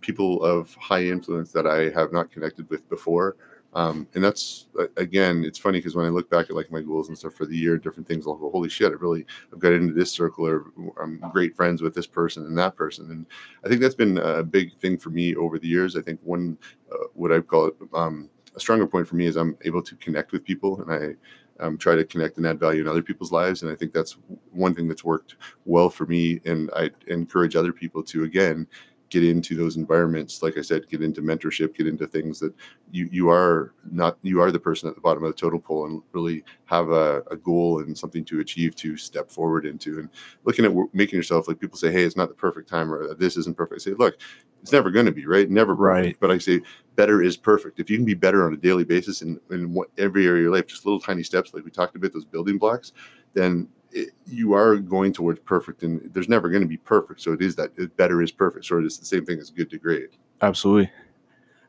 people of high influence that I have not connected with before. Um, and that's again, it's funny because when I look back at like my goals and stuff for the year, different things, I'll go, "Holy shit! I really I've got into this circle, or I'm great friends with this person and that person." And I think that's been a big thing for me over the years. I think one, uh, what I call it, um, a stronger point for me is I'm able to connect with people, and I um, try to connect and add value in other people's lives. And I think that's one thing that's worked well for me. And I encourage other people to again get into those environments. Like I said, get into mentorship, get into things that you you are not you are the person at the bottom of the totem pole, and really have a, a goal and something to achieve to step forward into. And looking at making yourself like people say, hey, it's not the perfect time or this isn't perfect. I say, look, it's never going to be right, never perfect. Right. But I say better is perfect. If you can be better on a daily basis in, in what, every area of your life, just little tiny steps, like we talked about, those building blocks, then it, you are going towards perfect. And there's never going to be perfect. So it is that it better is perfect. So it's the same thing as good to great. Absolutely.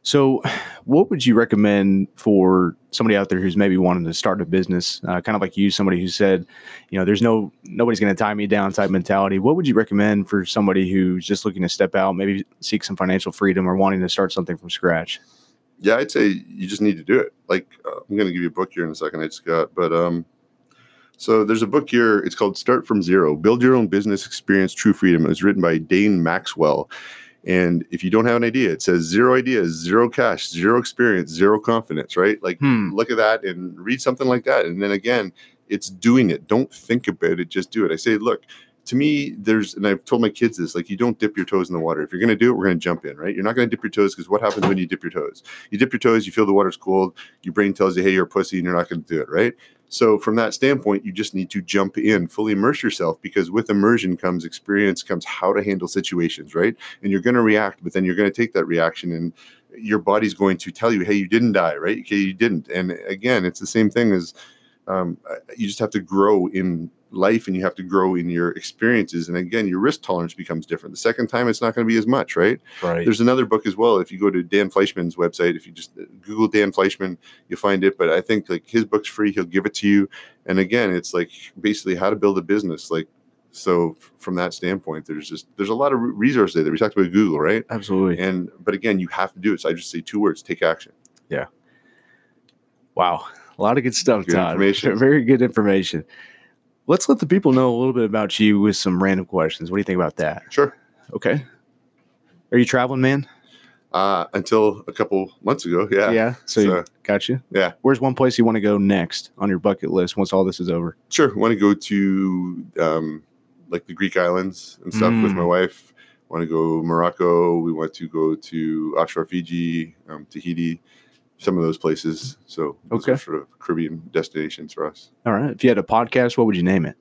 So, what would you recommend for somebody out there who's maybe wanting to start a business, uh, kind of like you, somebody who said, you know, there's no nobody's going to tie me down type mentality? What would you recommend for somebody who's just looking to step out, maybe seek some financial freedom, or wanting to start something from scratch? Yeah, I'd say you just need to do it. Like uh, I'm going to give you a book here in a second. I just got, but um, So there's a book here. It's called Start from Zero: Build Your Own Business, Experience True Freedom. It was written by Dane Maxwell. And if you don't have an idea, it says zero ideas, zero cash, zero experience, zero confidence, right? Like Hmm. look at that and read something like that. And then again, it's doing it. Don't think about it, just do it. I say, look, to me, there's, and I've told my kids this, like, you don't dip your toes in the water. If you're going to do it, we're going to jump in, right? You're not going to dip your toes because what happens when you dip your toes? You dip your toes, you feel the water's cold, your brain tells you, hey, you're a pussy, and you're not going to do it, right? So, from that standpoint, you just need to jump in, fully immerse yourself because with immersion comes experience, comes how to handle situations, right? And you're going to react, but then you're going to take that reaction and your body's going to tell you, hey, you didn't die, right? Okay, you didn't. And again, it's the same thing as um, you just have to grow in life and you have to grow in your experiences. And again, your risk tolerance becomes different. The second time, it's not going to be as much, right? Right. There's another book as well. If you go to Dan Fleischman's website, if you just uh, Google Dan Fleischman, you'll find it. But I think like his book's free. He'll give it to you. And again, it's like basically how to build a business. Like so, from that standpoint, there's just there's a lot of re- resources there. We talked about Google, right? Absolutely. And but again, you have to do it. So I just say two words: take action. Yeah wow. A lot of good stuff, Good Todd. information. Very good information. Let's let the people know a little bit about you with some random questions. What do you think about that? Sure. Okay. Are you traveling, man? Uh, until a couple months ago, yeah. So, So, got you. yeah. Where's one place you want to go next on your bucket list once all this is over? Sure. Want to go to um, like the Greek islands and stuff with my Mm. wife. Want to go Morocco. We want to go to offshore Fiji, um, Tahiti, some of those places. So those Okay. sort of Caribbean destinations for us. All right. If you had a podcast, what would you name it?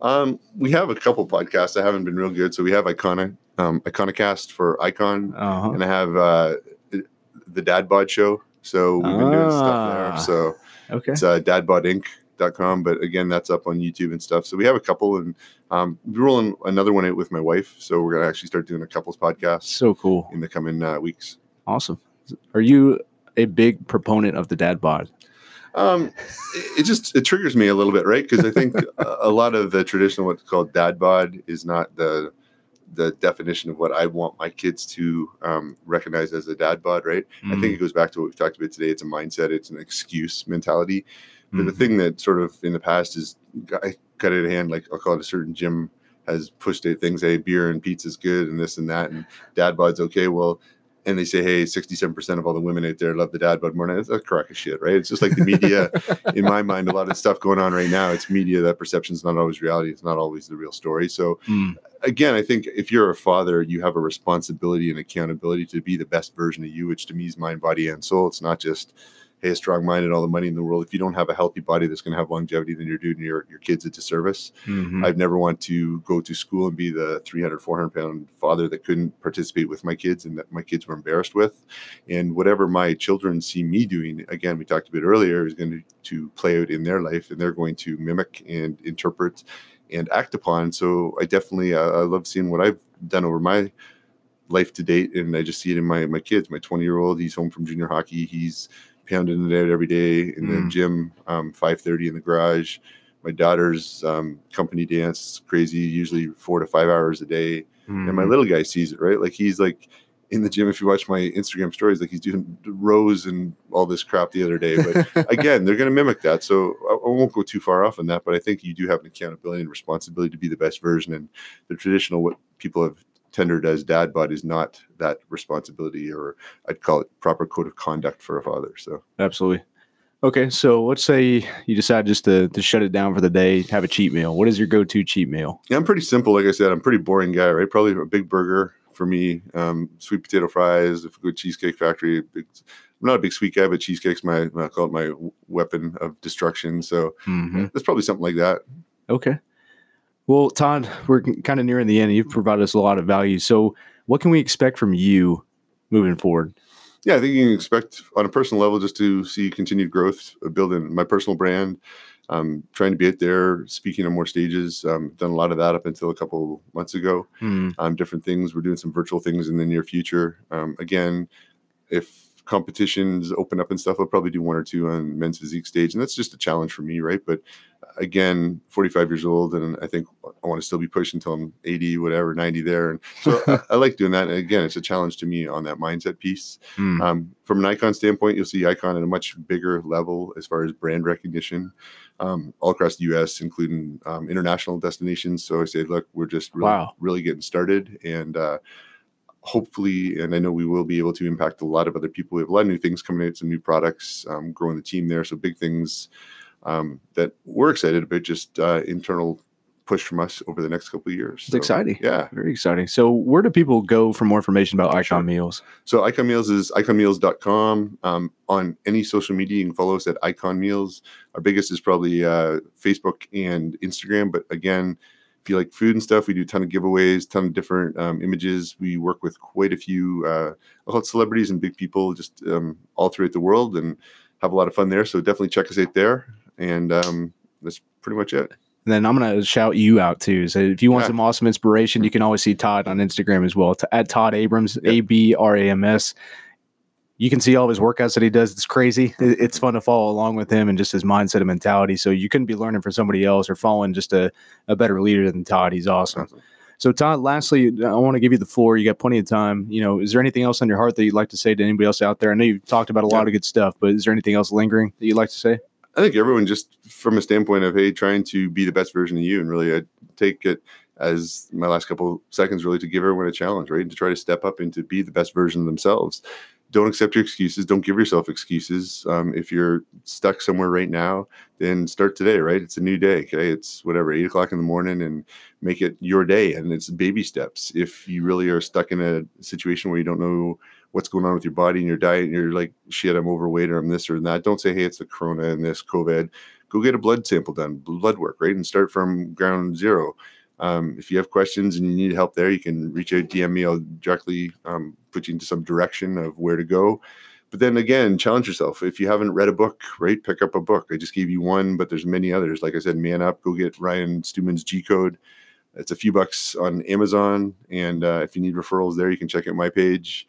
Um, we have a couple podcasts that haven't been real good. So we have Iconic, um, Iconicast for Icon, Uh-huh. and I have uh, the Dad Bod Show. So we've been doing stuff Ah. there. So Okay. It's uh, dadbodinc.com, but again, that's up on YouTube and stuff. So we have a couple, and um, we're rolling another one out with my wife. So we're gonna actually start doing a couples podcast So cool. in the coming uh, weeks. Awesome. Are you a big proponent of the dad bod? Um, it, just it triggers me a little bit, right? Because I think a, lot of the traditional what's called dad bod is not the the definition of what I want my kids to um, recognize as a dad bod, right? I think it goes back to what we've talked about today. It's a mindset, it's an excuse mentality. But the Mhm. thing that sort of in the past is I cut it in hand, like I'll call it a certain gym has pushed it things, hey, beer and pizza's good and this and that, and dad bod's okay. Well, and they say, hey, 67% of all the women out there love the dad bod more. That's a crock of shit, right? It's just like the media, in my mind, a lot of stuff going on right now. It's media, that perception is not always reality. It's not always the real story. So Mm. again, I think if you're a father, you have a responsibility and accountability to be the best version of you, which to me is mind, body, and soul. It's not just, hey, a strong mind and all the money in the world. If you don't have a healthy body that's going to have longevity, then you're doing your, your kids a disservice. Mhm. I've never want to go to school and be the 300, 400 pound father that couldn't participate with my kids and that my kids were embarrassed with. And whatever my children see me doing, again, we talked a bit earlier, is going to, to play out in their life and they're going to mimic and interpret and act upon. So I definitely, uh, I love seeing what I've done over my life to date. And I just see it in my, my kids, my 20 year old, he's home from junior hockey. He's pounding it out every day in the Mm. gym, um, 530 in the garage. My daughter's um, company dance crazy usually four to five hours a day. And my Mhm. little guy sees it right? Like he's like in the gym. If you watch my instagram stories like he's doing rows and all this crap the other day. But again they're going to mimic that. So I, I won't go too far off on that but i think you do have an accountability and responsibility to be the best version. And the traditional what people have tendered as dad bod is not that responsibility or i'd call it proper code of conduct for a father so Absolutely. Okay, so let's say you decide just to, to shut it down for the day, have a cheat meal. What is your go-to cheat meal? Yeah, I'm pretty simple. Like I said, I'm a pretty boring guy, right? Probably a big burger for me. Um, sweet potato fries, if a good cheesecake factory. Big, I'm not a big sweet guy, but cheesecake's my I call it my weapon of destruction. So Mhm. that's probably something like that. Okay. Well, Todd, we're kind of nearing the end. You've provided us a lot of value. So, what can we expect from you moving forward? Yeah, I think you can expect on a personal level just to see continued growth, uh, building my personal brand. Um, trying to be out there, speaking on more stages. Um, done a lot of that up until a couple months ago. Mm, um, different things. We're doing some virtual things in the near future. Um, again, if competitions open up and stuff, I'll probably do one or two on men's physique stage, and that's just a challenge for me, right? But again, 45 years old, and I think I want to still be pushing until I'm 80, whatever, 90 there. And so I, I, like doing that. And again, it's a challenge to me on that mindset piece. Mm. Um, from an icon standpoint, you'll see icon at a much bigger level as far as brand recognition um, all across the US, including um, international destinations. So I say, look, we're just really, wow. really getting started. And, uh, hopefully, and I know we will be able to impact a lot of other people. We have a lot of new things coming out, some new products, um, growing the team there. So big things um, that we're excited about, just uh, internal push from us over the next couple of years. It's so, exciting. Yeah. Very exciting. So where do people go for more information about Icon. Meals? So Icon Meals is iconmeals.com. Um, on any social media, you can follow us at Icon Meals. Our biggest is probably uh, Facebook and Instagram. But again, if you like food and stuff, we do a ton of giveaways, ton of different um, images. We work with quite a few uh, celebrities and big people just um, all throughout the world and have a lot of fun there. So definitely check us out there and um, that's pretty much it. And then I'm gonna shout you out too. So if you want yeah. some awesome inspiration, you can always see Todd on Instagram as well. To at Todd Abrams, A B R A M S. You can see all of his workouts that he does. It's crazy. It's fun to follow along with him and just his mindset and mentality. So you couldn't be learning from somebody else or following just a, a better leader than Todd. He's awesome. awesome. So Todd, lastly, I want to give you the floor. You got plenty of time. You know, is there anything else on your heart that you'd like to say to anybody else out there? I know you've talked about a yeah. lot of good stuff, but is there anything else lingering that you'd like to say? I think everyone just from a standpoint of hey, trying to be the best version of you, and really I take it as my last couple seconds really to give everyone a challenge, right? And To try to step up and to be the best version of themselves. Don't accept your excuses. Don't give yourself excuses. Um, if you're stuck somewhere right now, then start today, right? It's a new day. Okay. It's whatever, eight o'clock in the morning and make it your day. And it's baby steps. If you really are stuck in a situation where you don't know what's going on with your body and your diet and you're like shit i'm overweight or i'm this or that don't say hey it's the corona and this covid go get a blood sample done blood work right and start from ground zero um, if you have questions and you need help there you can reach out dm me. I'll directly um, put you into some direction of where to go. But then again challenge yourself. If you haven't read a book right pick up a book. I just gave you one but there's many others. Like i said man up go get ryan stewman's g code. It's a few bucks on amazon and uh, if you need referrals there you can check out my page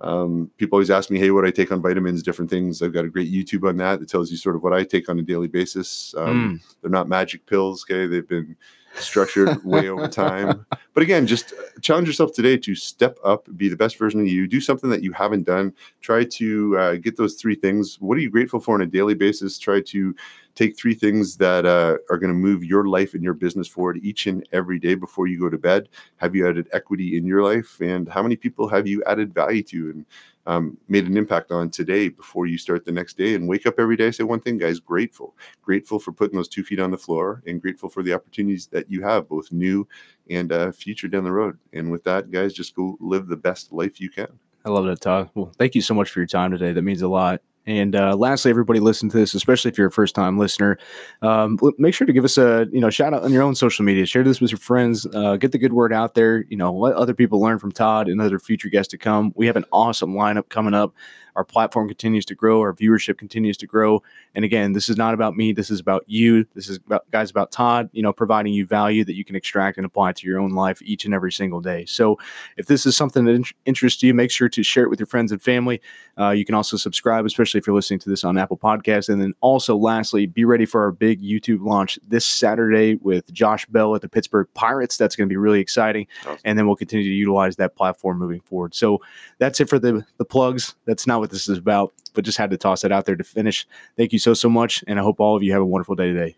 um, people always ask me, hey, what I take on vitamins, different things. I've got a great YouTube on that that tells you sort of what I take on a daily basis. Um, mm. They're not magic pills, okay? They've been structured way over time. But again, just challenge yourself today to step up, be the best version of you, do something that you haven't done. Try to uh, get those three things. What are you grateful for on a daily basis? Try to take three things that uh, are going to move your life and your business forward each and every day before you go to bed. Have you added equity in your life? And how many people have you added value to? And um, made an impact on today before you start the next day and wake up every day say one thing guys grateful grateful for putting those two feet on the floor and grateful for the opportunities that you have both new and uh, future down the road and with that guys just go live the best life you can i love that todd well thank you so much for your time today that means a lot and uh, lastly, everybody listen to this, especially if you're a first time listener. Um, make sure to give us a you know shout out on your own social media. Share this with your friends. Uh, get the good word out there. You know, let other people learn from Todd and other future guests to come. We have an awesome lineup coming up our platform continues to grow, our viewership continues to grow. And again, this is not about me. This is about you. This is about guys about Todd, you know, providing you value that you can extract and apply to your own life each and every single day. So if this is something that interests you, make sure to share it with your friends and family. Uh, you can also subscribe, especially if you're listening to this on Apple Podcasts. And then also, lastly, be ready for our big YouTube launch this Saturday with Josh Bell at the Pittsburgh Pirates. That's going to be really exciting. Awesome. And then we'll continue to utilize that platform moving forward. So that's it for the the plugs. That's not what this is about, but just had to toss it out there to finish. Thank you so, so much. And I hope all of you have a wonderful day today.